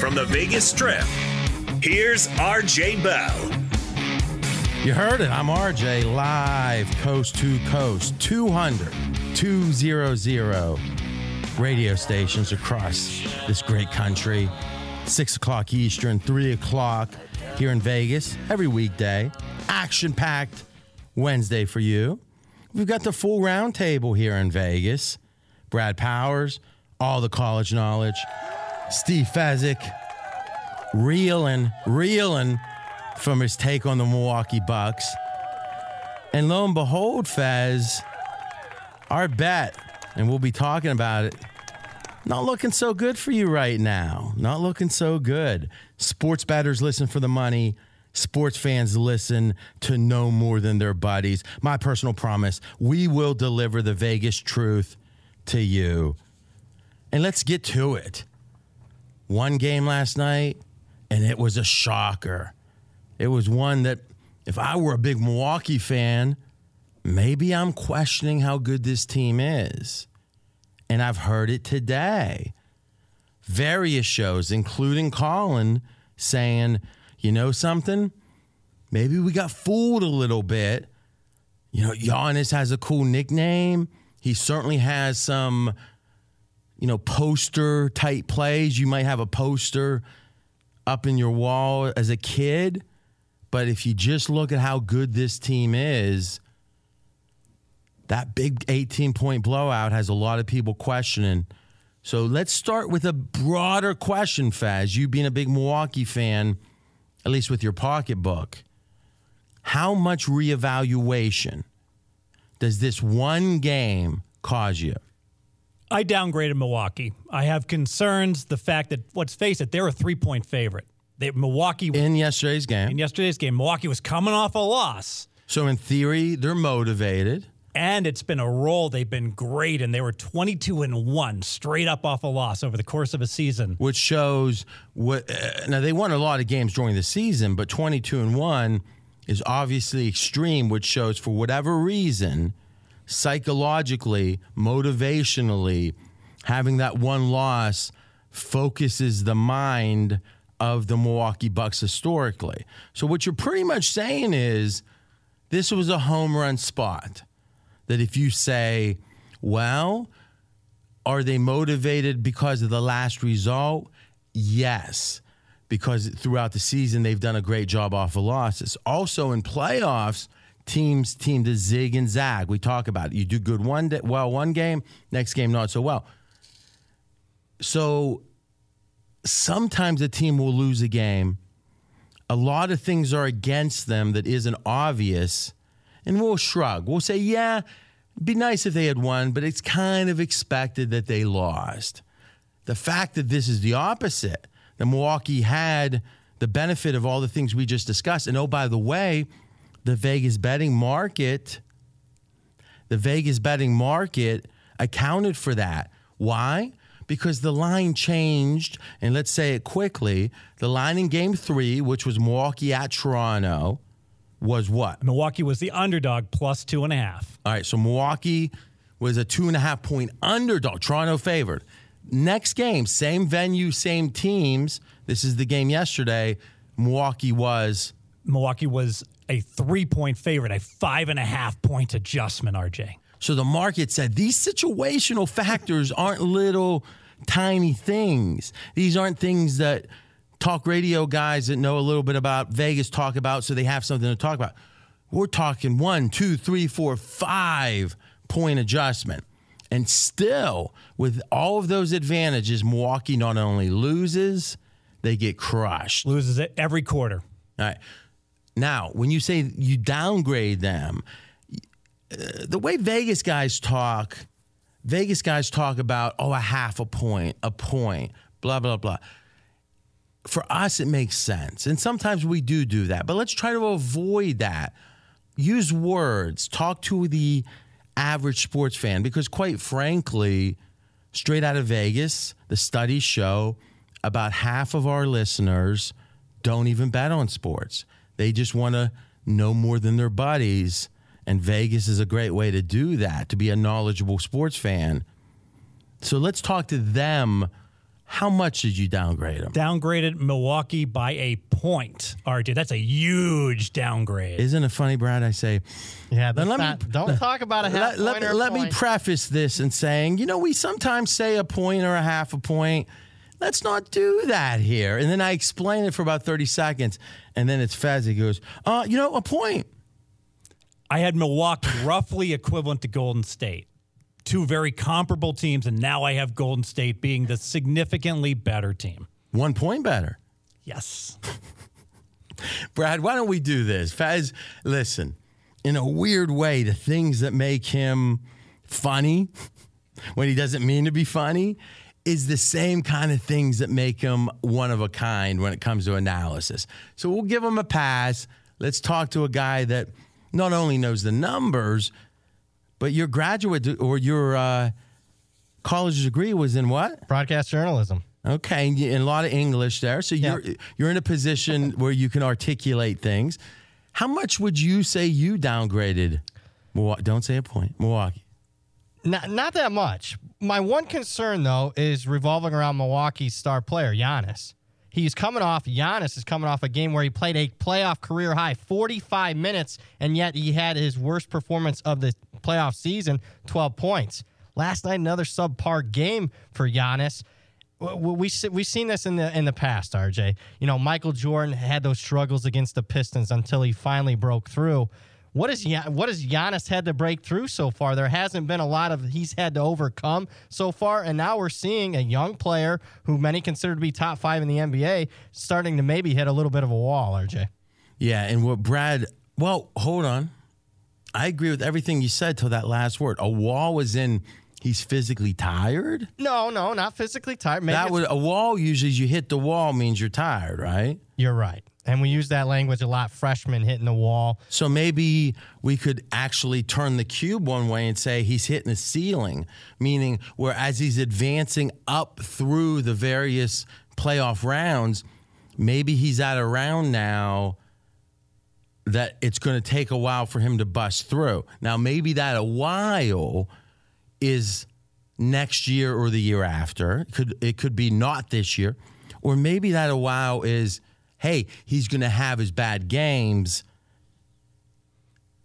From the Vegas Strip, here's RJ Bell. You heard it. I'm RJ, live coast to coast, 200, 200 radio stations across this great country. Six o'clock Eastern, three o'clock here in Vegas every weekday. Action packed Wednesday for you. We've got the full round table here in Vegas. Brad Powers, all the college knowledge. Steve Fezzik, reeling, reeling from his take on the Milwaukee Bucks. And lo and behold, Fez, our bet, and we'll be talking about it, not looking so good for you right now. Not looking so good. Sports bettors listen for the money. Sports fans listen to no more than their buddies. My personal promise we will deliver the Vegas truth to you. And let's get to it. One game last night, and it was a shocker. It was one that, if I were a big Milwaukee fan, maybe I'm questioning how good this team is. And I've heard it today. Various shows, including Colin, saying, you know something? Maybe we got fooled a little bit. You know, Giannis has a cool nickname. He certainly has some, you know, poster type plays. You might have a poster up in your wall as a kid. But if you just look at how good this team is, that big 18 point blowout has a lot of people questioning. So let's start with a broader question, Fez. You being a big Milwaukee fan, at least with your pocketbook, how much reevaluation does this one game cause you? I downgraded Milwaukee. I have concerns the fact that let's face it, they're a three point favorite. They, Milwaukee in yesterday's game. In yesterday's game, Milwaukee was coming off a loss. So in theory, they're motivated. And it's been a roll. They've been great, and they were 22 and one straight up off a loss over the course of a season. Which shows what. Uh, now they won a lot of games during the season, but 22 and one is obviously extreme, which shows for whatever reason, psychologically, motivationally, having that one loss focuses the mind of the Milwaukee Bucks historically. So what you're pretty much saying is this was a home run spot. That if you say, well, are they motivated because of the last result? Yes, because throughout the season they've done a great job off of losses. Also in playoffs, teams team to zig and zag. We talk about it. You do good one day, well one game, next game not so well. So sometimes a team will lose a game. A lot of things are against them that isn't obvious, and we'll shrug. We'll say, yeah, it'd be nice if they had won, but it's kind of expected that they lost. The fact that this is the opposite, that Milwaukee had the benefit of all the things we just discussed. And oh, by the way, the Vegas betting market, the Vegas betting market accounted for that. Why? because the line changed. And let's say it quickly the line in game three, which was Milwaukee at Toronto, was what? Milwaukee was the underdog plus two and a half. All right. So Milwaukee was a two and a half point underdog. Toronto favored. Next game, same venue, same teams. This is the game yesterday. Milwaukee was. Milwaukee was a three point favorite, a five and a half point adjustment, RJ. So the market said these situational factors aren't little tiny things. These aren't things that talk radio guys that know a little bit about Vegas talk about so they have something to talk about. We're talking one, two, three, four, five point adjustment. And still, with all of those advantages, Milwaukee not only loses, they get crushed. Loses it every quarter. All right. Now, when you say you downgrade them, uh, the way Vegas guys talk, Vegas guys talk about, oh, a half a point, a point, blah, blah, blah. For us, it makes sense. And sometimes we do do that, but let's try to avoid that. Use words, talk to the average sports fan, because quite frankly, straight out of Vegas, the studies show about half of our listeners don't even bet on sports. They just want to know more than their buddies and Vegas is a great way to do that, to be a knowledgeable sports fan. So let's talk to them. How much did you downgrade them? Downgraded Milwaukee by a point, RJ. That's a huge downgrade. Isn't it funny, Brad? I say, yeah. Then Let not, me, don't talk about a half let, let, let me preface this in saying, you know, we sometimes say a point or a half a point. Let's not do that here. And then I explain it for about 30 seconds. And then it's Fez. He goes, uh, you know, a point. I had Milwaukee roughly equivalent to Golden State. Two very comparable teams, and now I have Golden State being the significantly better team. One point better. Yes. Brad, why don't we do this? Fez, listen, in a weird way, the things that make him funny when he doesn't mean to be funny is the same kind of things that make him one of a kind when it comes to analysis. So we'll give him a pass. Let's talk to a guy that not only knows the numbers, but your graduate or your uh, college degree was in what? Broadcast journalism. Okay, and a lot of English there. So you're you're in a position where you can articulate things. How much would you say you downgraded? Don't say a point, Milwaukee. Not not that much. My one concern though is revolving around Milwaukee's star player Giannis. He's coming off, Giannis is coming off a game where he played a playoff career high 45 minutes, and yet he had his worst performance of the playoff season 12 points. Last night, another subpar game for Giannis. We we've seen this in the in the past, RJ. You know, Michael Jordan had those struggles against the Pistons until he finally broke through. What is what has Giannis had to break through so far? There hasn't been a lot of he's had to overcome so far, and now we're seeing a young player who many consider to be top five in the NBA starting to maybe hit a little bit of a wall. RJ. Yeah, and what Brad? Well, hold on. I agree with everything you said till that last word. A wall was in. He's physically tired. No, no, not physically tired. Maybe that would a wall usually you hit the wall means you're tired, right? You're right. And we use that language a lot, freshman hitting the wall. So maybe we could actually turn the cube one way and say he's hitting the ceiling, meaning where as he's advancing up through the various playoff rounds, maybe he's at a round now that it's going to take a while for him to bust through. Now, maybe that a while is next year or the year after. It could it could be not this year, or maybe that a while is, hey, he's going to have his bad games,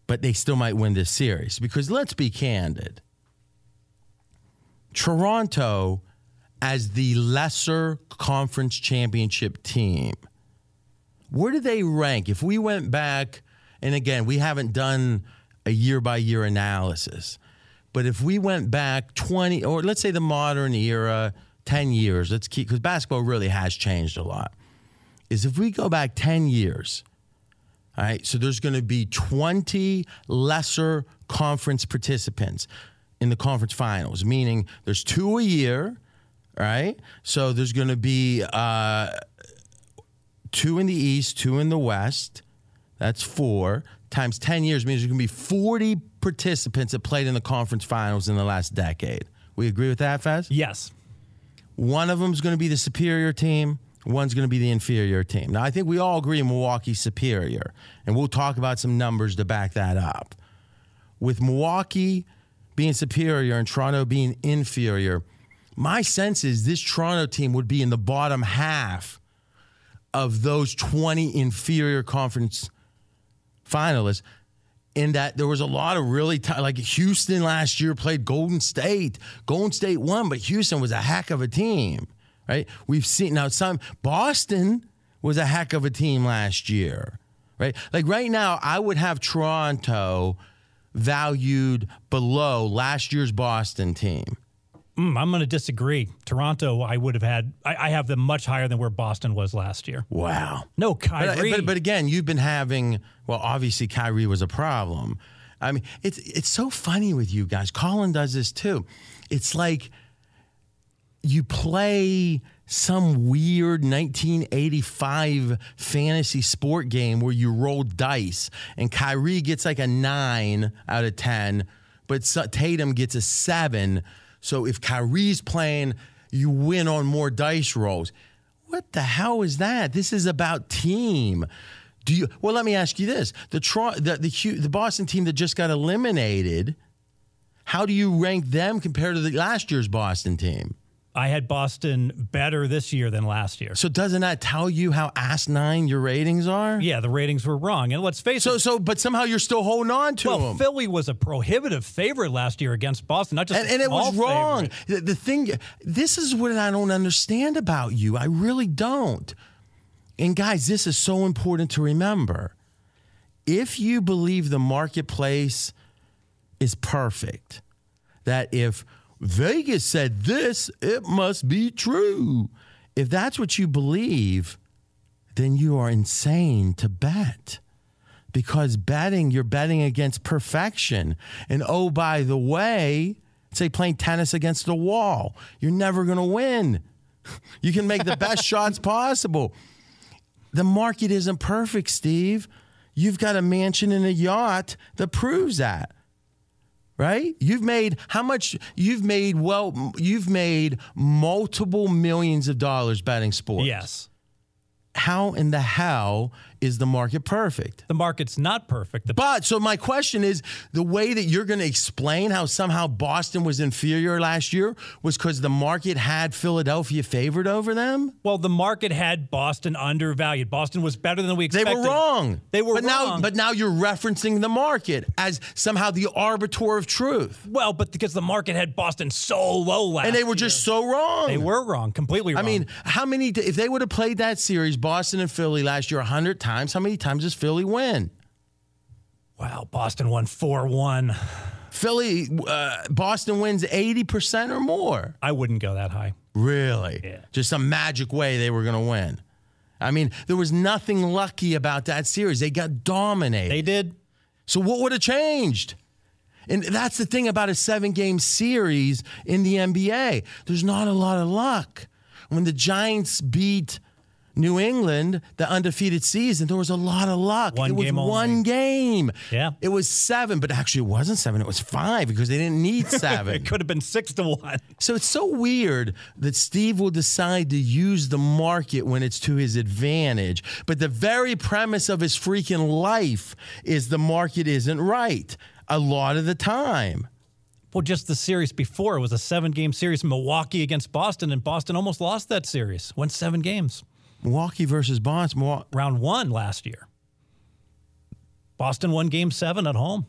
but they still might win this series because let's be candid. Toronto, as the lesser conference championship team, where do they rank? If we went back, and again, we haven't done a year by year analysis, but if we went back 20, or let's say the modern era, 10 years, let's keep, because basketball really has changed a lot, is if we go back 10 years, all right, so there's going to be 20 lesser conference participants in the conference finals, meaning there's two a year, right? So there's going to be uh, two in the East, two in the West. That's four times 10 years means there's going to be 40 participants that played in the conference finals in the last decade. We agree with that, Fez? Yes. One of them is going to be the superior team. One's going to be the inferior team. Now, I think we all agree Milwaukee's superior, and we'll talk about some numbers to back that up. With Milwaukee being superior and Toronto being inferior, my sense is this Toronto team would be in the bottom half of those 20 inferior conference finalists in that there was a lot of really t- like Houston last year played Golden State. Golden State won, but Houston was a heck of a team, right? We've seen now some Boston was a heck of a team last year, right? Like right now, I would have Toronto valued below last year's Boston team. Mm, I'm going to disagree. Toronto, I would have had. I, I, have them much higher than where Boston was last year. Wow. No, Kyrie. But, but, but, again, you've been having. Well, obviously, Kyrie was a problem. I mean, it's it's so funny with you guys. Colin does this too. It's like you play some weird 1985 fantasy sport game where you roll dice, and Kyrie gets like a nine out of ten, but Tatum gets a seven so if Kyrie's playing, you win on more dice rolls. What the hell is that? This is about team. Do you? Well, let me ask you this: the the the, the Boston team that just got eliminated. How do you rank them compared to the last year's Boston team? I had Boston better this year than last year. So doesn't that tell you how asinine your ratings are? Yeah, the ratings were wrong. And let's face so, it. So, but somehow you're still holding on to well, them. Philly was a prohibitive favorite last year against Boston, not just and, and it was wrong. The, the thing, this is what I don't understand about you. I really don't. And guys, this is so important to remember. If you believe the marketplace is perfect, that if Vegas said this, it must be true. If that's what you believe, then you are insane to bet. Because betting, you're betting against perfection. And oh, by the way, say playing tennis against a wall. You're never going to win. You can make the best shots possible. The market isn't perfect, Steve. You've got a mansion and a yacht that proves that right? You've made how much? You've made well. You've made multiple millions of dollars betting sports. Yes. How in the hell is the market perfect? The market's not perfect. The- but so my question is the way that you're going to explain how somehow Boston was inferior last year was because the market had Philadelphia favored over them? Well, the market had Boston undervalued. Boston was better than we expected. They were wrong. They were but wrong. Now, but now you're referencing the market as somehow the arbiter of truth. Well, but because the market had Boston so low last And they were just so wrong. They were wrong, completely wrong. I mean, how many, if they would have played that series, Boston and Philly last year 100 times, times. How many times does Philly win? Wow, Boston won 4 1. Philly, uh, Boston wins 80% or more. I wouldn't go that high. Really? Yeah. Just some magic way they were going to win. I mean, there was nothing lucky about that series. They got dominated. They did. So, what would have changed? And that's the thing about a seven game series in the NBA. There's not a lot of luck. When the Giants beat New England, the undefeated season, there was a lot of luck. One it was game one only. game. Yeah. It was seven, but actually it wasn't seven. It was five because they didn't need seven. it could have been six to one. So it's so weird that Steve will decide to use the market when it's to his advantage. But the very premise of his freaking life is the market isn't right a lot of the time. Well, just the series before it was a seven game series, Milwaukee against Boston, and Boston almost lost that series. Went seven games. Milwaukee versus Boston. Milwaukee. Round one last year. Boston won game seven at home.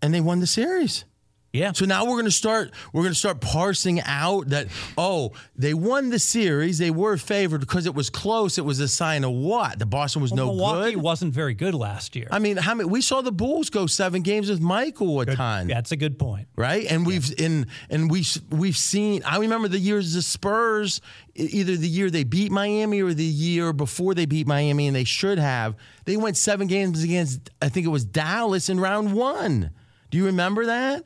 And they won the series. Yeah. So now we're going to start we're going to start parsing out that oh, they won the series, they were favored because it was close, it was a sign of what? The Boston was well, no Milwaukee good. wasn't very good last year. I mean, how many we saw the Bulls go 7 games with Michael a Good- ton. That's a good point. Right? And we've in and we we've seen I remember the years the Spurs either the year they beat Miami or the year before they beat Miami and they should have. They went 7 games against I think it was Dallas in round 1. Do you remember that?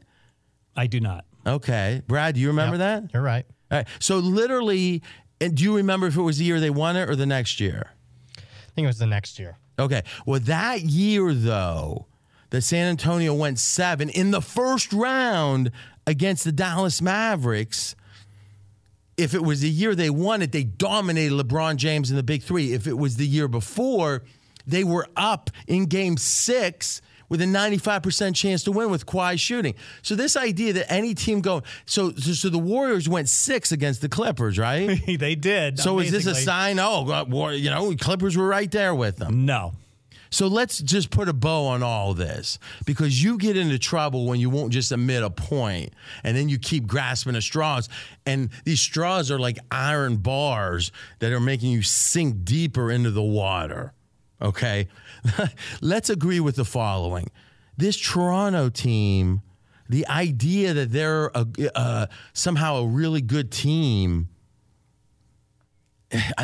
I do not. Okay. Brad, do you remember Yep, that? You're right. All right. So literally, and do you remember if it was the year they won it or the next year? I think it was the next year. Okay. Well, that year though, the San Antonio went seven in the first round against the Dallas Mavericks. If it was the year they won it, they dominated LeBron James in the Big Three. If it was the year before, they were up in Game Six with a 95% chance to win with Kawhi shooting. So this idea that any team go so so, the Warriors went six against the Clippers, right? they did. So is this a sign? Oh, uh, you know, Clippers were right there with them. No. So let's just put a bow on all this because you get into trouble when you won't just admit a point and then you keep grasping at straws. And these straws are like iron bars that are making you sink deeper into the water. Okay. let's agree with the following this Toronto team, the idea that they're a, uh, somehow a really good team,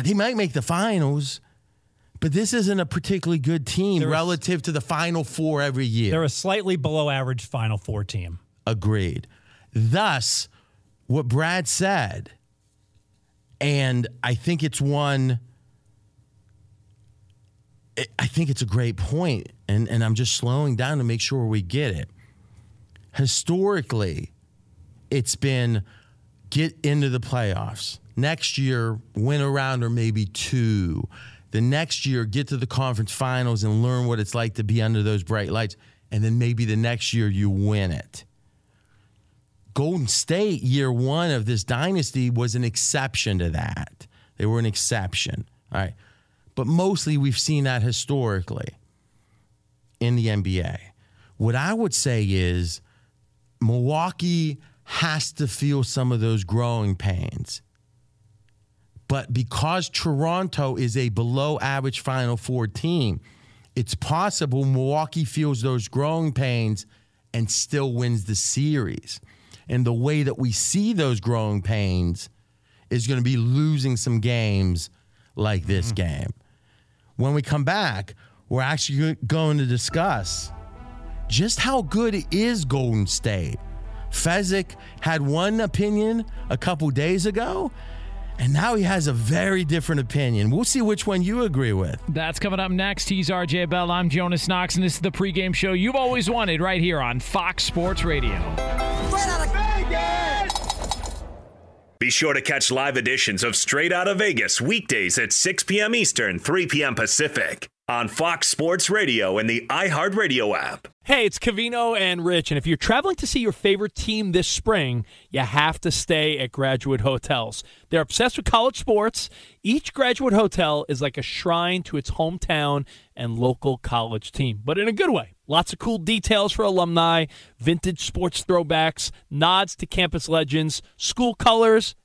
they might make the finals. But this isn't a particularly good team They're a- relative to the final four every year. They're a slightly below average Final Four team. Agreed. Thus, what Brad said, and I think it's one. I- think it's a great point, and, and I'm just slowing down to make sure we get it. Historically, it's been get into the playoffs. Next year, win a round or maybe two. The next year, get to the conference finals and learn what it's like to be under those bright lights. And then maybe the next year, you win it. Golden State, year one of this dynasty, was an exception to that. They were an exception. All right. But mostly we've seen that historically in the NBA. What I would say is Milwaukee has to feel some of those growing pains. But because Toronto is a below average Final Four team, it's possible Milwaukee feels those growing pains and still wins the series. And the way that we see those growing pains is going to be losing some games like this mm-hmm. game. When we come back, we're actually going to discuss just how good is Golden State. Fezzik had one opinion a couple days ago, and now he has a very different opinion. We'll see which one you agree with. That's coming up next. He's RJ Bell. I'm Jonas Knox, and this is the pregame show you've always wanted right here on Fox Sports Radio. Be sure to catch live editions of Straight Out of Vegas weekdays at 6 p.m. Eastern, 3 p.m. Pacific on Fox Sports Radio and the iHeartRadio app. Hey, it's Covino and Rich, and if you're traveling to see your favorite team this spring, you have to stay at Graduate Hotels. They're obsessed with college sports. Each Graduate Hotel is like a shrine to its hometown and local college team, but in a good way. Lots of cool details for alumni, vintage sports throwbacks, nods to campus legends, school colors,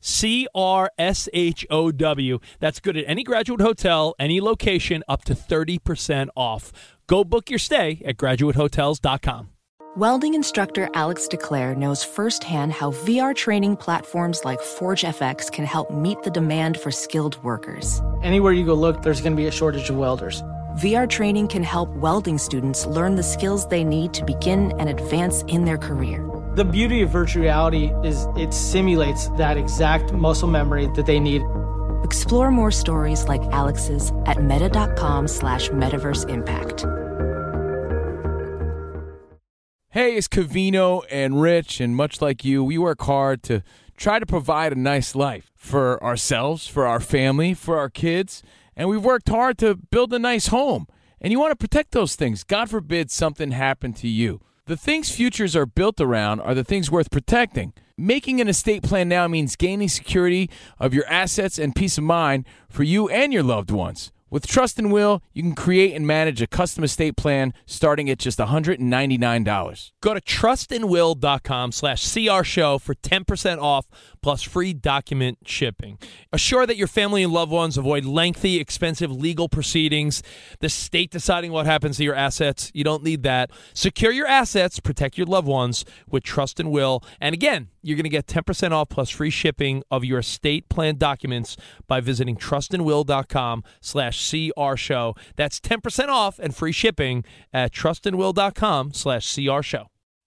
C R S H O W. That's good at any graduate hotel, any location, up to 30% off. Go book your stay at graduatehotels.com. Welding instructor Alex DeClaire knows firsthand how VR training platforms like ForgeFX can help meet the demand for skilled workers. Anywhere you go look, there's going to be a shortage of welders. VR training can help welding students learn the skills they need to begin and advance in their career. The beauty of virtual reality is it simulates that exact muscle memory that they need. Explore more stories like Alex's at meta.com slash metaverse impact. Hey, it's Covino and Rich, and much like you, we work hard to try to provide a nice life for ourselves, for our family, for our kids, and we've worked hard to build a nice home. And you want to protect those things. God forbid something happened to you. The things futures are built around are the things worth protecting. Making an estate plan now means gaining security of your assets and peace of mind for you and your loved ones. With Trust and Will, you can create and manage a custom estate plan starting at just $199. Go to trustandwill.com slash CR show for 10% off plus free document shipping. Assure that your family and loved ones avoid lengthy, expensive legal proceedings, the state deciding what happens to your assets. You don't need that. Secure your assets, protect your loved ones with Trust and Will. And again, you're going to get 10% off plus free shipping of your estate plan documents by visiting trustandwill.com slash CR show. That's 10% off and free shipping at trustandwill.com slash CR show.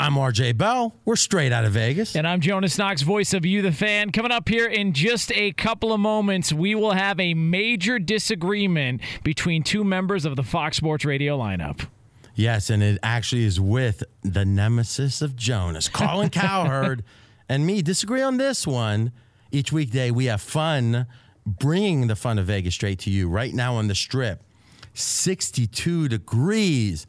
I'm RJ Bell. We're straight out of Vegas. And I'm Jonas Knox, voice of You, the fan. Coming up here in just a couple of moments, we will have a major disagreement between two members of the Fox Sports Radio lineup. Yes, and it actually is with the nemesis of Jonas, Colin Cowherd, and me. Disagree on this one. Each weekday, we have fun bringing the fun of Vegas straight to you right now on the strip. 62 degrees.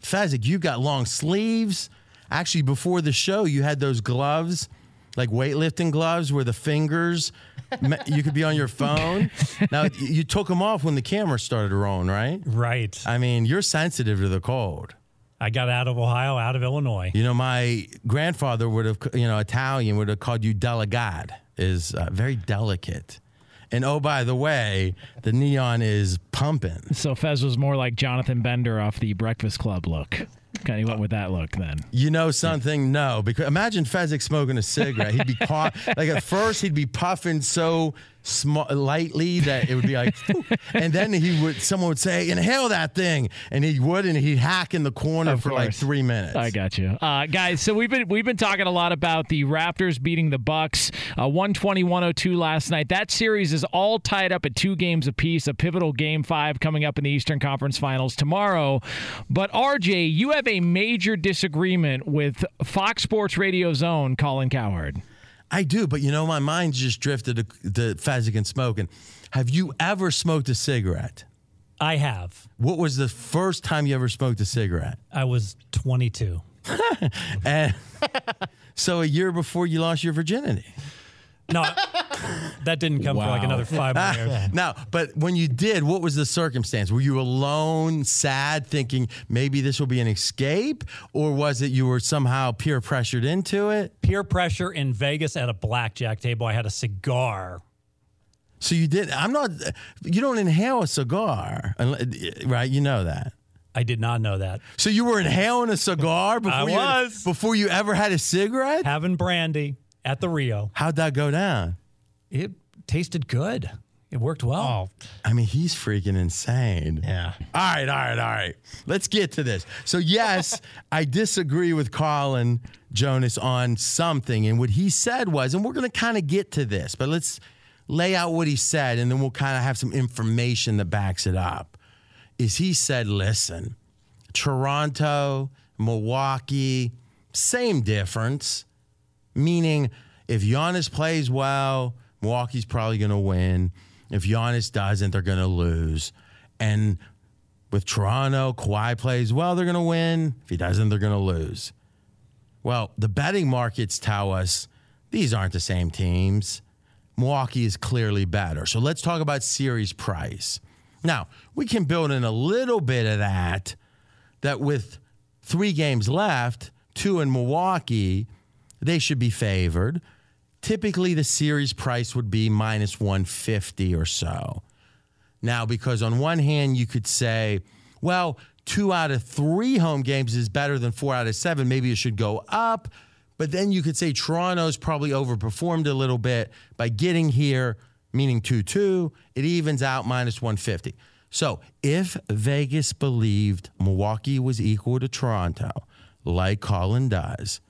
Fezzik, you've got long sleeves actually before the show you had those gloves like weightlifting gloves where the fingers you could be on your phone. Now you took them off when the camera started rolling right? Right. I mean you're sensitive to the cold. I got out of ohio out of illinois. You know my grandfather would have you know italian would have called you delicate is uh, very delicate. And oh, by the way, the neon is pumping. So Fez was more like Jonathan Bender off the Breakfast Club look. Kind of went with that look then. You know something? No, because imagine Fezzik smoking a cigarette. He'd be caught like at first he'd be puffing so sm- lightly that it would be like, and then he would someone would say, "Inhale that thing," and he would, and he'd hack in the corner Of for like three minutes. I got you, uh, guys. So we've been we've been talking a lot about the Raptors beating the Bucks, uh, 120-102 last night. That series is all tied up at two games apiece. A pivotal game five coming up in the Eastern Conference Finals tomorrow. But RJ, you have a major disagreement with Fox Sports Radio's own Colin Cowherd. I do, but you know, my mind just drifted to, to Fezzik and smoking. Have you ever smoked a cigarette? I have. What was the first time you ever smoked a cigarette? I was 22. and so a year before you lost your virginity. No, that didn't come for like Wow. another five more years. now, but when you did, what was the circumstance? Were you alone, sad, thinking maybe this will be an escape, or was it you were somehow peer pressured into it? Peer pressure in Vegas at a blackjack table. I had a cigar. So you did. I'm not. You don't inhale a cigar, unle- right? You know that. I did not know that. So you were inhaling a cigar before you was. before you ever had a cigarette. Having brandy at the Rio. How'd that go down? It tasted good. It worked well. Oh. I mean, he's freaking insane. Yeah. All right, all right, all right. Let's get to this. So, yes, I disagree with Colin Jonas on something. And what he said was, and we're going to kind of get to this, but let's lay out what he said and then we'll kind of have some information that backs it up. Is he said, listen, Toronto, Milwaukee, same difference. Meaning, if Giannis plays well, Milwaukee's probably going to win. If Giannis doesn't, they're going to lose. And with Toronto, Kawhi plays well, they're going to win. If he doesn't, they're going to lose. Well, the betting markets tell us these aren't the same teams. Milwaukee is clearly better. So let's talk about series price. Now, we can build in a little bit of that, that with three games left, two in Milwaukee, they should be favored. Typically, the series price would be minus 150 or so. Now, because on one hand, you could say, well, two out of three home games is better than four out of seven. Maybe it should go up. But then you could say Toronto's probably overperformed a little bit by getting here, meaning 2 2. It evens out minus 150. So if Vegas believed Milwaukee was equal to Toronto, like Colin does,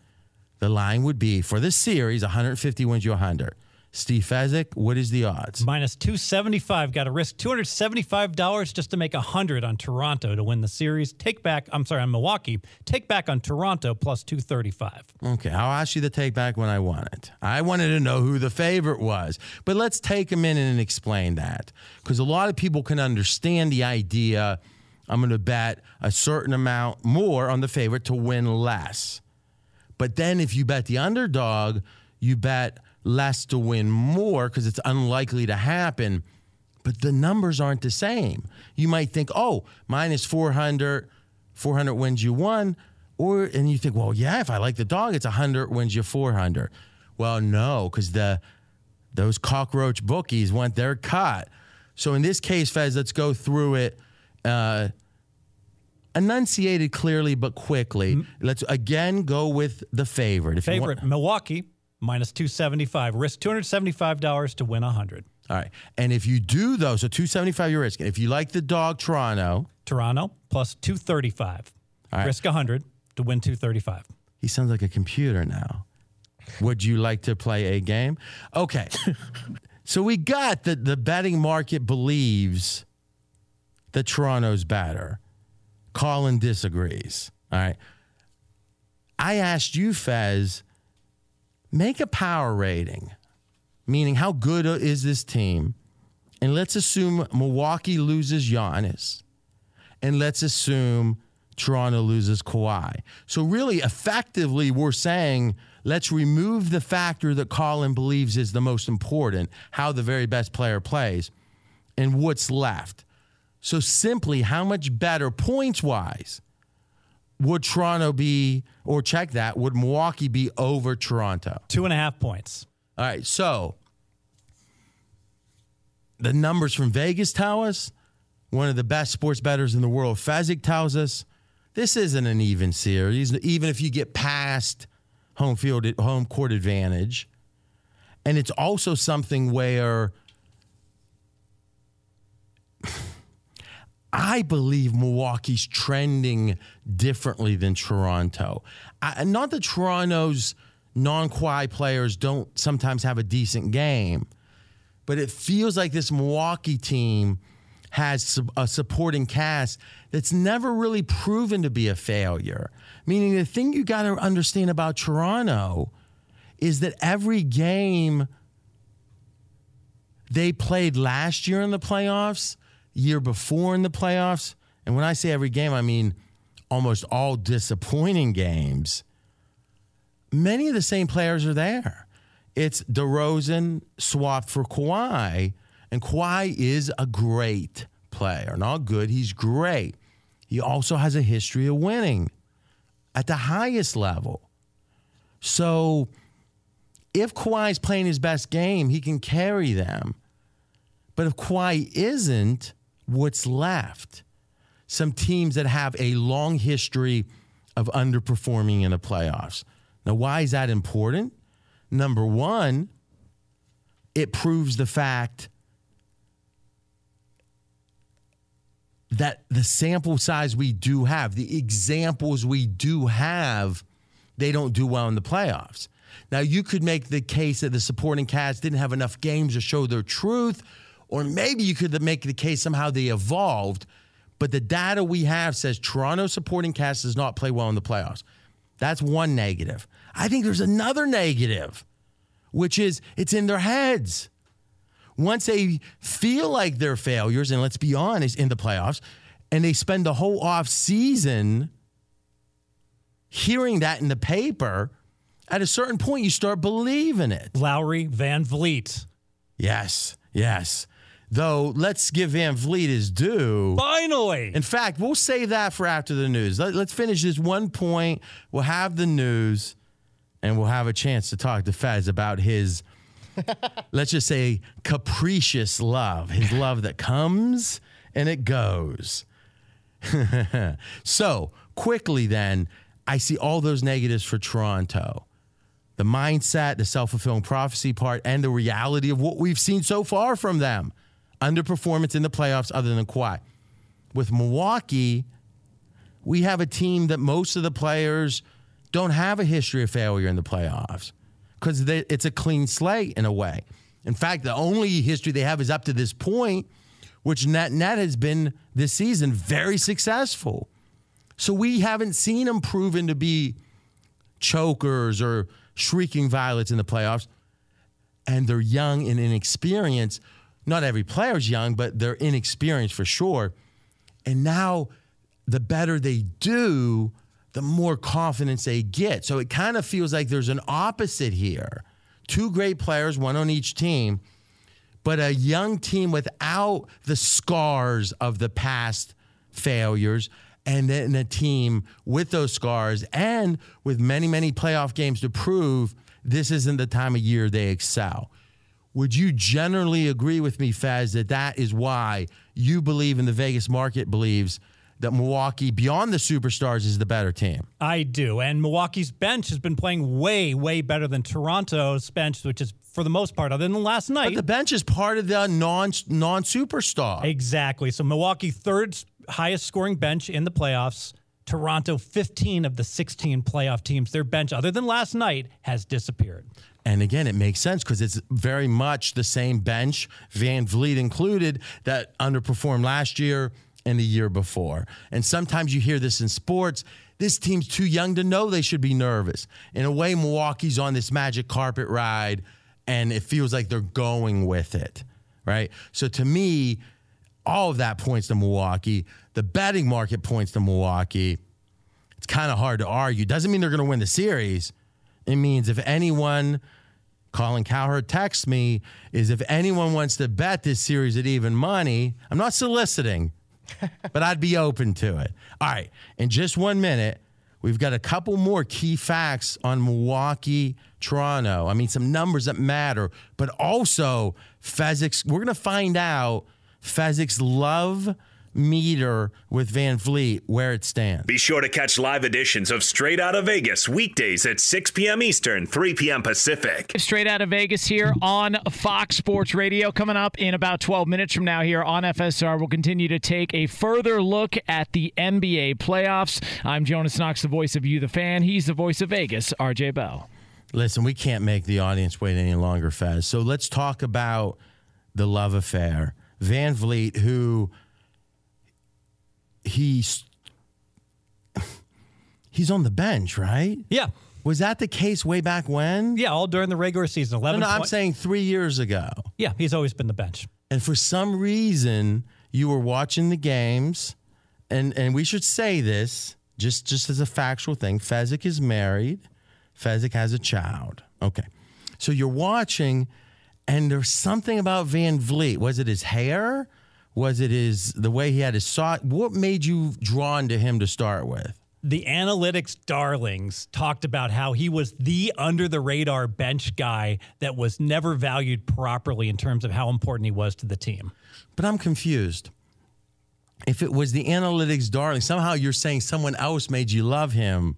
the line would be for this series 150 wins you 100. Steve Fezzik, what is the odds? Minus 275. Got to risk $275 just to make 100 on Toronto to win the series. Take back, I'm sorry, on Milwaukee. Take back on Toronto plus 235. Okay, I'll ask you the take back when I want it. I wanted to know who the favorite was. But let's take a minute and explain that. Because a lot of people can understand the idea I'm going to bet a certain amount more on the favorite to win less. But then if you bet the underdog, you bet less to win more because it's unlikely to happen. But the numbers aren't the same. You might think, oh, minus 400, 400 wins you one. Or, and you think, well, yeah, if I like the dog, it's 100 wins you 400. Well, no, because the those cockroach bookies want their cut. So in this case, Fez, let's go through it. Uh, enunciated clearly but quickly. Mm-hmm. Let's again go with the favorite. If favorite, want- Milwaukee minus 275. Risk $275 to win 100. All right. And if you do those, so 275 you're risking. If you like the dog Toronto, Toronto plus 235. Right. Risk 100 to win 235. He sounds like a computer now. Would you like to play a game? Okay. so we got that the betting market believes that Toronto's better. Colin disagrees. All right. I asked you, Fez, make a power rating, meaning how good is this team? And let's assume Milwaukee loses Giannis. And let's assume Toronto loses Kawhi. So, really, effectively, we're saying let's remove the factor that Colin believes is the most important how the very best player plays and what's left. So, simply, how much better points wise would Toronto be, or check that, would Milwaukee be over Toronto? Two and a half points. All right. So the numbers from Vegas tell us, one of the best sports bettors in the world, Fezzik tells us, this isn't an even series, even if you get past home field, home court advantage. And it's also something where I believe Milwaukee's trending differently than Toronto. I, not that Toronto's non Kawhi players don't sometimes have a decent game, but it feels like this Milwaukee team has a supporting cast that's never really proven to be a failure. Meaning, the thing you got to understand about Toronto is that every game they played last year in the playoffs year before in the playoffs. And when I say every game, I mean almost all disappointing games. Many of the same players are there. It's DeRozan swapped for Kawhi, and Kawhi is a great player. Not good, he's great. He also has a history of winning at the highest level. So if Kawhi is playing his best game, he can carry them. But if Kawhi isn't, what's left. Some teams that have a long history of underperforming in the playoffs. Now, why is that important? Number one, it proves the fact that the sample size we do have, the examples we do have, they don't do well in the playoffs. Now, you could make the case that the supporting cast didn't have enough games to show their truth, or maybe you could make the case somehow they evolved, but the data we have says Toronto supporting cast does not play well in the playoffs. That's one negative. I think there's another negative, which is it's in their heads. once they feel like they're failures, and let's be honest, in the playoffs, and they spend the whole off season hearing that in the paper, at a certain point you start believing it. Lowry, Van Vliet. Yes, yes. Though let's give VanVleet his due. Finally. In fact, we'll save that for after the news. Let, us finish this one point. We'll have the news, and we'll have a chance to talk to Fez about his, let's just say, capricious love. His love that comes and it goes. so, quickly then, I see all those negatives for Toronto the mindset, the self fulfilling prophecy part, and the reality of what we've seen so far from them. Underperformance in the playoffs, other than Kawhi. With Milwaukee, we have a team that most of the players don't have a history of failure in the playoffs because it's a clean slate in a way. In fact, the only history they have is up to this point, which net net has been this season very successful. So we haven't seen them proven to be chokers or shrieking violets in the playoffs. And they're young and inexperienced. Not every player is young, but they're inexperienced for sure. And now, the better they do, the more confidence they get. So it kind of feels like there's an opposite here. Two great players, one on each team, but a young team without the scars of the past failures and then a team with those scars and with many, many playoff games to prove this isn't the time of year they excel. Would you generally agree with me, Fez, that that is why you believe in the Vegas market believes that Milwaukee, beyond the superstars, is the better team? I do. And Milwaukee's bench has been playing way, way better than Toronto's bench, which is for the most part, other than last night. But the bench is part of the non non superstar. Exactly. So Milwaukee third highest scoring bench in the playoffs. Toronto, 15 of the 16 playoff teams, their bench, other than last night, has disappeared. And again, it makes sense because it's very much the same bench, VanVleet included, that underperformed last year and the year before. And sometimes you hear this in sports. This team's too young to know they should be nervous. In a way, Milwaukee's on this magic carpet ride and it feels like they're going with it, right? So to me, all of that points to Milwaukee. The betting market points to Milwaukee. It's kind of hard to argue. Doesn't mean they're going to win the series. It means if anyone, Colin Cowherd texts me, is if anyone wants to bet this series at even money, I'm not soliciting, but I'd be open to it. All right. In just one minute, we've got a couple more key facts on Milwaukee, Toronto. I mean, some numbers that matter, but also Fezzik's. We're going to find out Fezzik's love meter with VanVleet where it stands. Be sure to catch live editions of Straight Out of Vegas weekdays at 6 p.m. Eastern, 3 p.m. Pacific. Straight Out of Vegas here on Fox Sports Radio. Coming up in about 12 minutes from now here on FSR, we'll continue to take a further look at the NBA playoffs. I'm Jonas Knox, the voice of you, the fan. He's the voice of Vegas, RJ Bell. Listen, we can't make the audience wait any longer, Fez. So let's talk about the love affair. VanVleet, who he's he's on the bench, right? Yeah. Was that the case way back when? Yeah, all during the regular season. Eleven. No, no I'm saying three years ago. Yeah, he's always been the bench. And for some reason, you were watching the games, and and we should say this just just as a factual thing. Fezzik is married. Fezzik has a child. Okay, so you're watching, and there's something about VanVleet. Was it his hair? Was it his the way he had his shot? What made you drawn to him to start with? The analytics darlings talked about how he was the under the radar bench guy that was never valued properly in terms of how important he was to the team. But I'm confused. If it was the analytics darling, somehow you're saying someone else made you love him.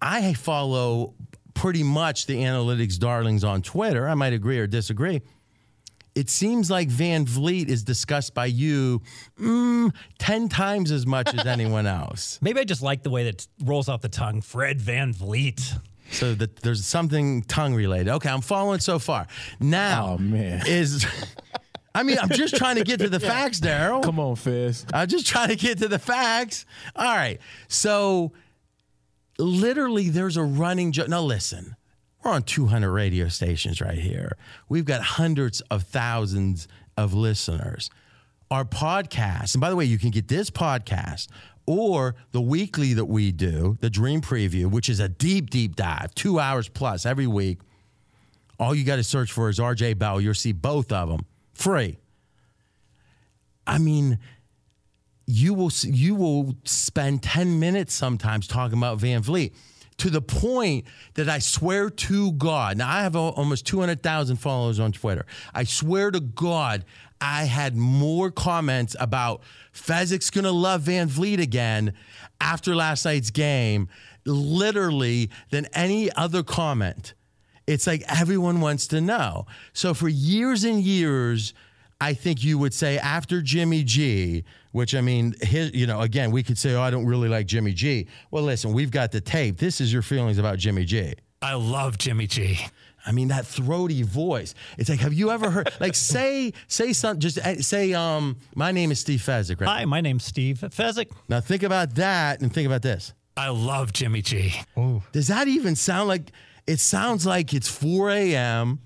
I follow pretty much the analytics darlings on Twitter. I might agree or disagree it seems like VanVleet is discussed by you mm, 10 times as much as anyone else. Maybe I just like the way that rolls off the tongue. Fred VanVleet. So that there's something tongue related. Okay, I'm following so far. Now, oh, man. is. I mean, I'm just trying to get to the facts, Daryl. Come on, Fizz. I'm just trying to get to the facts. All right. So, literally, there's a running joke. Now, listen, We're on 200 radio stations right here. We've got hundreds of thousands of listeners. Our podcast, and by the way, you can get this podcast or the weekly that we do, the Dream Preview, which is a deep, deep dive, two hours plus every week. All you got to search for is RJ Bell. You'll see both of them free. I mean, you will you will spend 10 minutes sometimes talking about VanVleet to the point that I swear to God. Now I have almost 200,000 followers on Twitter. I swear to God I had more comments about Fezzik's to love VanVleet again after last night's game literally than any other comment. It's like everyone wants to know. So for years and years I think you would say after Jimmy G, which I mean, his, you know, again, we could say, oh, I don't really like Jimmy G. Well, listen, we've got the tape. This is your feelings about Jimmy G. I love Jimmy G. I mean that throaty voice. It's like, have you ever heard? Like, say, say something. Just uh, say, um, my name is Steve Fezzik. Right? Hi, my name's Steve Fezzik. Now think about that and think about this. I love Jimmy G. Ooh. Does that even sound like? It sounds like it's 4 a.m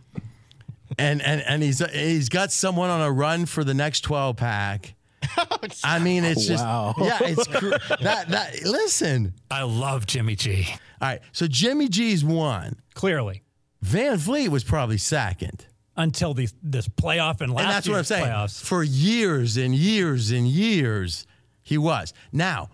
and and and he's he's got someone on a run for the next 12 pack. I mean, it's just wow. yeah, it's cr- that that. Listen, I love Jimmy G. All right, so Jimmy G's one clearly. VanVleet was probably second until the, this playoff and last and that's what I'm saying. Playoffs. For years and years and years, he was. Now,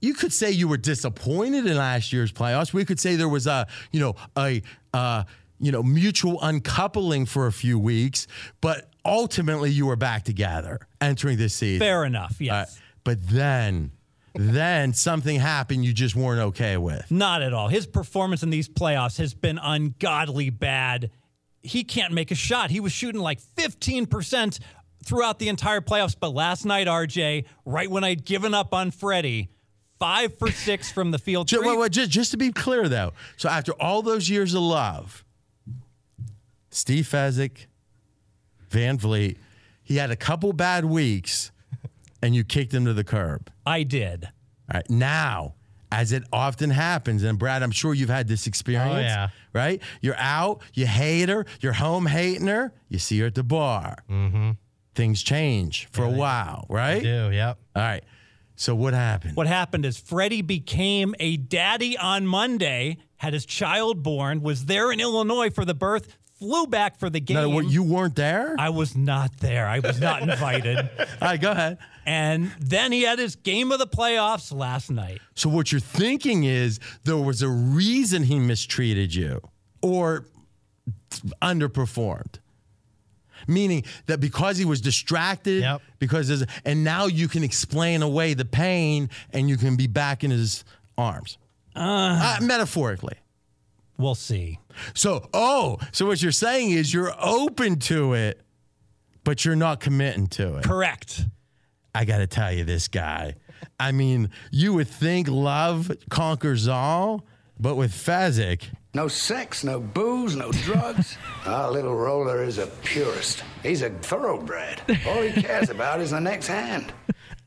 you could say you were disappointed in last year's playoffs. We could say there was a you know a. Uh, you know, mutual uncoupling for a few weeks, but ultimately you were back together entering this season. Fair enough, yes. Uh, but then, then something happened you just weren't okay with. Not at all. His performance in these playoffs has been ungodly bad. He can't make a shot. He was shooting like 15% throughout the entire playoffs, but last night, RJ, right when I'd given up on Freddie, five for six from the field. Just, wait, wait, just, just to be clear, though, so after all those years of love, Steve Fezzik, VanVleet. He had a couple bad weeks, and you kicked him to the curb. I did. All right. Now, as it often happens, and Brad, I'm sure you've had this experience. Oh, yeah. Right? You're out, you hate her, you're home hating her, you see her at the bar. Mm-hmm. Things change for Yeah, a while, right? do, yep. All right. So what happened? What happened is Freddie became a daddy on Monday, had his child born, was there in Illinois for the birth, flew back for the game. No, you weren't there? I was not there. I was not invited. All right, go ahead. And then he had his game of the playoffs last night. So what you're thinking is there was a reason he mistreated you or underperformed. Meaning that because he was distracted, Yep. because and now you can explain away the pain and you can be back in his arms. Uh, metaphorically. We'll see. So, oh, so what you're saying is you're open to it, but you're not committing to it. Correct. I got to tell you, this guy. I mean, you would think love conquers all, but with Fezzik, No sex, no booze, no drugs. Our ah, little roller is a purist. He's a thoroughbred. All he cares about is the next hand.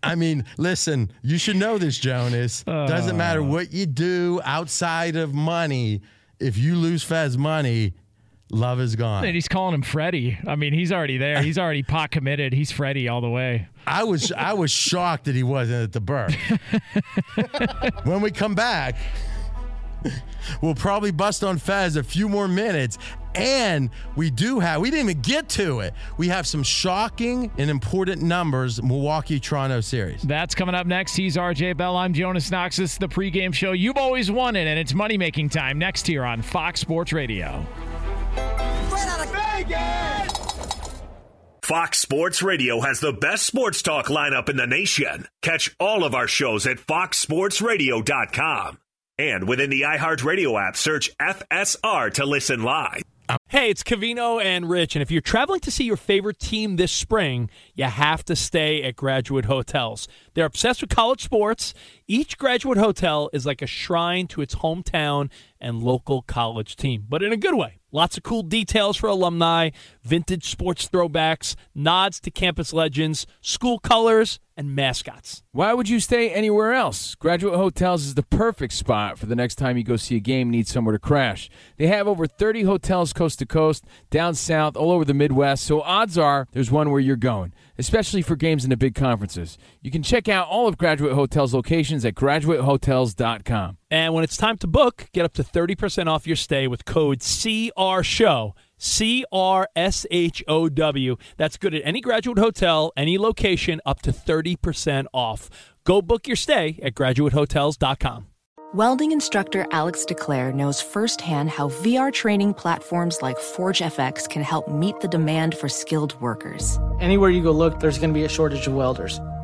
I mean, listen, you should know this, Jonas. Doesn't matter oh. what you do outside of money. If you lose Fez money, love is gone. And he's calling him Freddie. I mean, he's already there. He's already pot committed. He's Freddie all the way. I was I was shocked that he wasn't at the birth. when we come back, we'll probably bust on Fez a few more minutes. And we do have, we didn't even get to it. We have some shocking and important numbers Milwaukee Toronto series. That's coming up next. He's RJ Bell. I'm Jonas Knox. This is the pregame show you've always wanted, and it's money making time next here on Fox Sports Radio. Fox Sports Radio has the best sports talk lineup in the nation. Catch all of our shows at foxsportsradio.com. And within the iHeartRadio app, search FSR to listen live. Hey, it's Covino and Rich, and if you're traveling to see your favorite team this spring, you have to stay at Graduate Hotels. They're obsessed with college sports. Each graduate hotel is like a shrine to its hometown and local college team, but in a good way. Lots of cool details for alumni, vintage sports throwbacks, nods to campus legends, school colors, and mascots. Why would you stay anywhere else? Graduate Hotels is the perfect spot for the next time you go see a game need somewhere to crash. They have over 30 hotels coast to coast, down south, all over the Midwest, so odds are there's one where you're going, especially for games in the big conferences. You can check out all of Graduate Hotels locations at graduatehotels.com. And when it's time to book, get up to 30% off your stay with code CRSHOW. C R S H O W. That's good at any graduate hotel, any location, up to 30% off. Go book your stay at graduatehotels.com. Welding instructor Alex DeClaire knows firsthand how VR training platforms like ForgeFX can help meet the demand for skilled workers. Anywhere you go look, there's going to be a shortage of welders.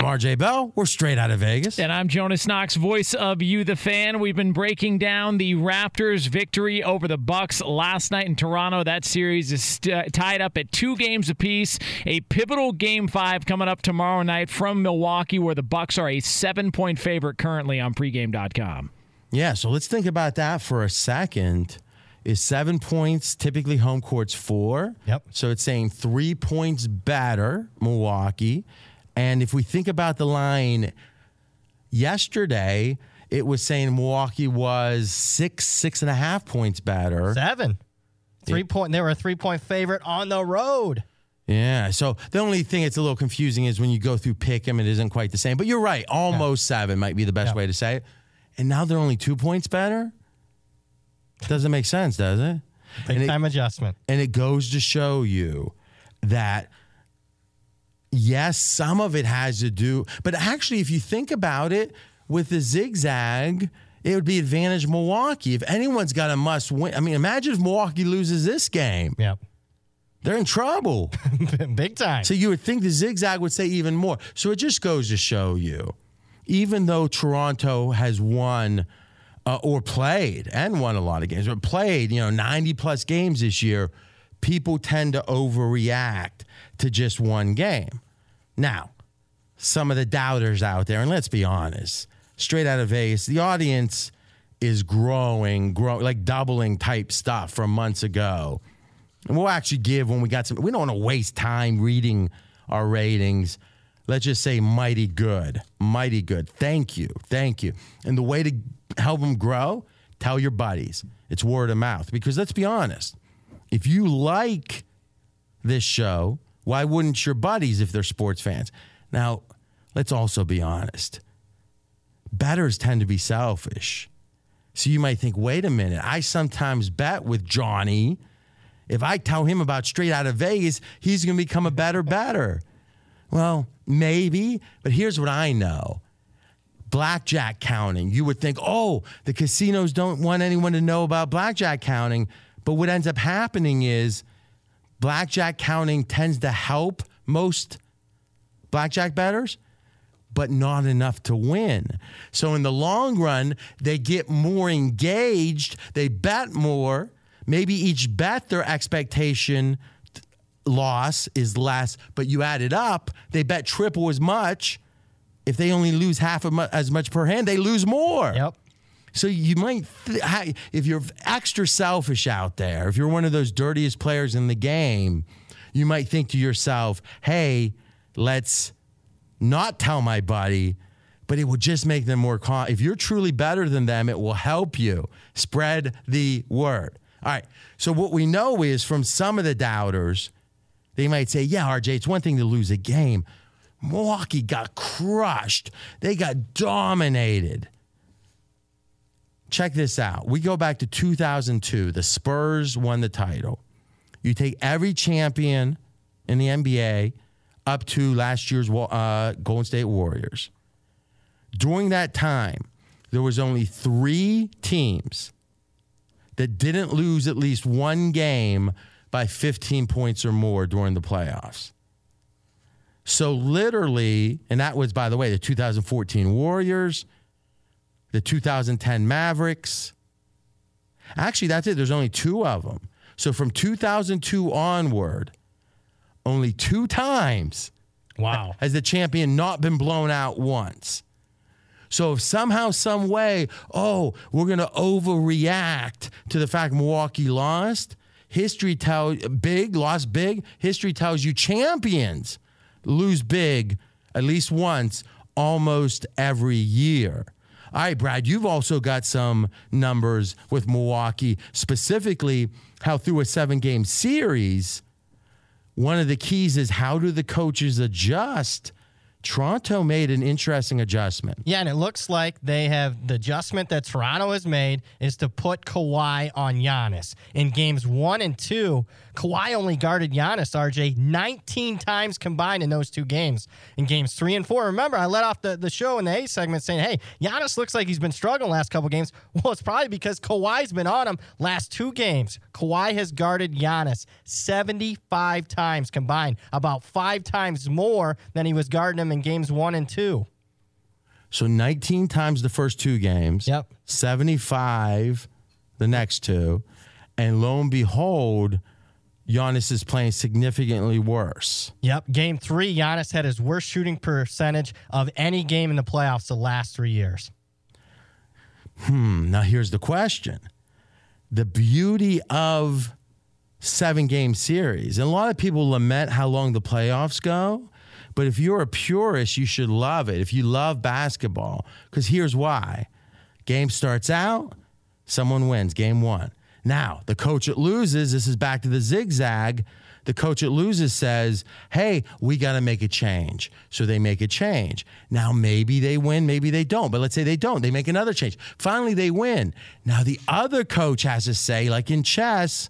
I'm RJ Bell. We're straight out of Vegas. And I'm Jonas Knox, voice of You the Fan. We've been breaking down the Raptors' victory over the Bucks last night in Toronto. That series is st- uh, tied up at two games apiece. A pivotal game five coming up tomorrow night from Milwaukee, where the Bucks are a seven-point favorite currently on pregame.com. Yeah, so let's think about that for a second. Is seven points typically home court's four? Yep. So it's saying three points better, Milwaukee. And if we think about the line yesterday, it was saying Milwaukee was six, six and a half points better. Seven. Three point. They were a three point favorite on the road. Yeah. So the only thing that's a little confusing is when you go through pick 'em, it isn't quite the same. But you're right. Almost seven might be the best Yeah. way to say it. And now they're only two points better? Doesn't make sense, does it? Big And it- time adjustment. And it goes to show you that yes, some of it has to do, but actually, if you think about it, with the zigzag, it would be advantage Milwaukee. If anyone's got a must win, I mean, imagine if Milwaukee loses this game. Yep. They're in trouble. Big time. So you would think the zigzag would say even more. So it just goes to show you, even though Toronto has won uh, or played and won a lot of games, but played, you know, 90 plus games this year, people tend to overreact to just one game. Now, some of the doubters out there, and let's be honest, straight out of Vegas, the audience is growing, grow like doubling type stuff from months ago. And we'll actually give when we got some. We don't want to waste time reading our ratings. Let's just say mighty good, mighty good. Thank you, thank you. And the way to help them grow, tell your buddies. It's word of mouth. Because let's be honest, if you like this show, why wouldn't your buddies if they're sports fans? Now, let's also be honest. Betters tend to be selfish. So you might think, wait a minute, I sometimes bet with Johnny If I tell him about straight out of Vegas, he's going to become a better better. Well, maybe, but here's what I know. Blackjack counting. You would think, oh, the casinos don't want anyone to know about blackjack counting. But what ends up happening is blackjack counting tends to help most blackjack bettors, but not enough to win. So in the long run, they get more engaged, they bet more. Maybe each bet their expectation loss is less, but you add it up, they bet triple as much. If they only lose half as much per hand, they lose more. Yep. So you might, th- if you're extra selfish out there, if you're one of those dirtiest players in the game, you might think to yourself, hey, let's not tell my buddy, but it will just make them more calm. If you're truly better than them, it will help you spread the word. All right. So what we know is from some of the doubters, they might say, yeah, RJ, it's one thing to lose a game. Milwaukee got crushed. They got dominated. Check this out. We go back to 2002. The Spurs won the title. You take every champion in the NBA up to last year's uh, Golden State Warriors. During that time, there was only three teams that didn't lose at least one game by 15 points or more during the playoffs. So, literally, and that was, by the way, the 2014 Warriors, the 2010 Mavericks. Actually, that's it. There's only two of them. So, from 2002 onward, only two times wow. has the champion not been blown out once. So if somehow, some way, oh, we're going to overreact to the fact Milwaukee lost, history tells big, lost big. History tells you champions lose big at least once almost every year. All right, Brad, you've also got some numbers with Milwaukee, specifically how through a seven game series, one of the keys is how do the coaches adjust? Toronto made an interesting adjustment. Yeah, and it looks like they have the adjustment that Toronto has made is to put Kawhi on Giannis. In games one and two, Kawhi only guarded Giannis, RJ, 19 times combined in those two games. In games three and four, remember, I let off the, the show in the A segment saying, hey, Giannis looks like he's been struggling last couple games. Well, it's probably because Kawhi's been on him last two games. Kawhi has guarded Giannis 75 times combined, about five times more than he was guarding him in games one and two. So 19 times the first two games. Yep. 75 the next two. And lo and behold, Giannis is playing significantly worse. Yep. Game three, Giannis had his worst shooting percentage of any game in the playoffs the last three years. Hmm. Now here's the question. The beauty of seven game series, and a lot of people lament how long the playoffs go. But if you're a purist, you should love it. If you love basketball, because here's why game starts out, someone wins game one. Now, the coach that loses, this is back to the zigzag. The coach that loses says, Hey, we got to make a change. So they make a change. Now, maybe they win, maybe they don't. But let's say they don't. They make another change. Finally, they win. Now, the other coach has to say, like in chess,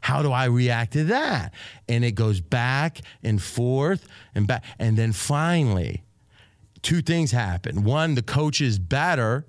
how do I react to that? And it goes back and forth and back. And then finally, two things happen. One, the coach is better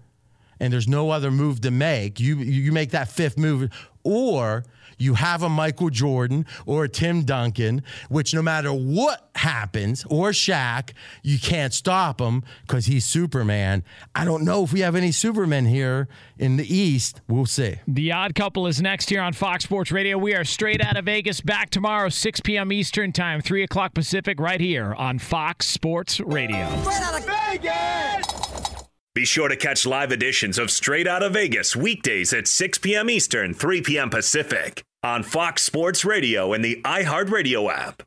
and there's no other move to make. You you make that fifth move or you have a Michael Jordan or a Tim Duncan, which no matter what happens, or Shaq, you can't stop him because he's Superman. I don't know if we have any Supermen here in the East. We'll see. The Odd Couple is next here on Fox Sports Radio. We are straight out of Vegas. Back tomorrow, 6 p.m. Eastern Time, 3 o'clock Pacific, right here on Fox Sports Radio. Straight out of Vegas! Be sure to catch live editions of Straight Out of Vegas weekdays at 6 p.m. Eastern, 3 p.m. Pacific on Fox Sports Radio and the iHeartRadio app.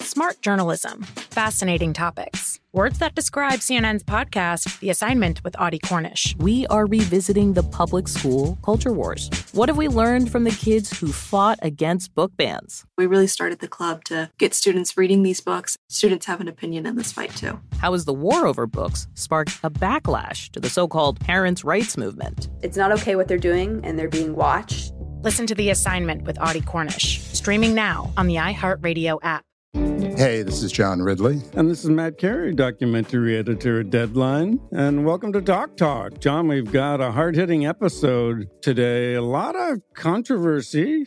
Smart journalism, fascinating topics. Words that describe CNN's podcast, The Assignment with Audie Cornish. We are revisiting the public school culture wars. What have we learned from the kids who fought against book bans? We really started the club to get students reading these books. Students have an opinion in this fight, too. How has the war over books sparked a backlash to the so called parents' rights movement? It's not okay what they're doing, and they're being watched. Listen to The Assignment with Audie Cornish streaming now on the iHeartRadio app. Hey, this is John Ridley. And this is Matt Carey, documentary editor at Deadline. And welcome to Doc Talk. John, we've got a hard hitting episode today. A lot of controversy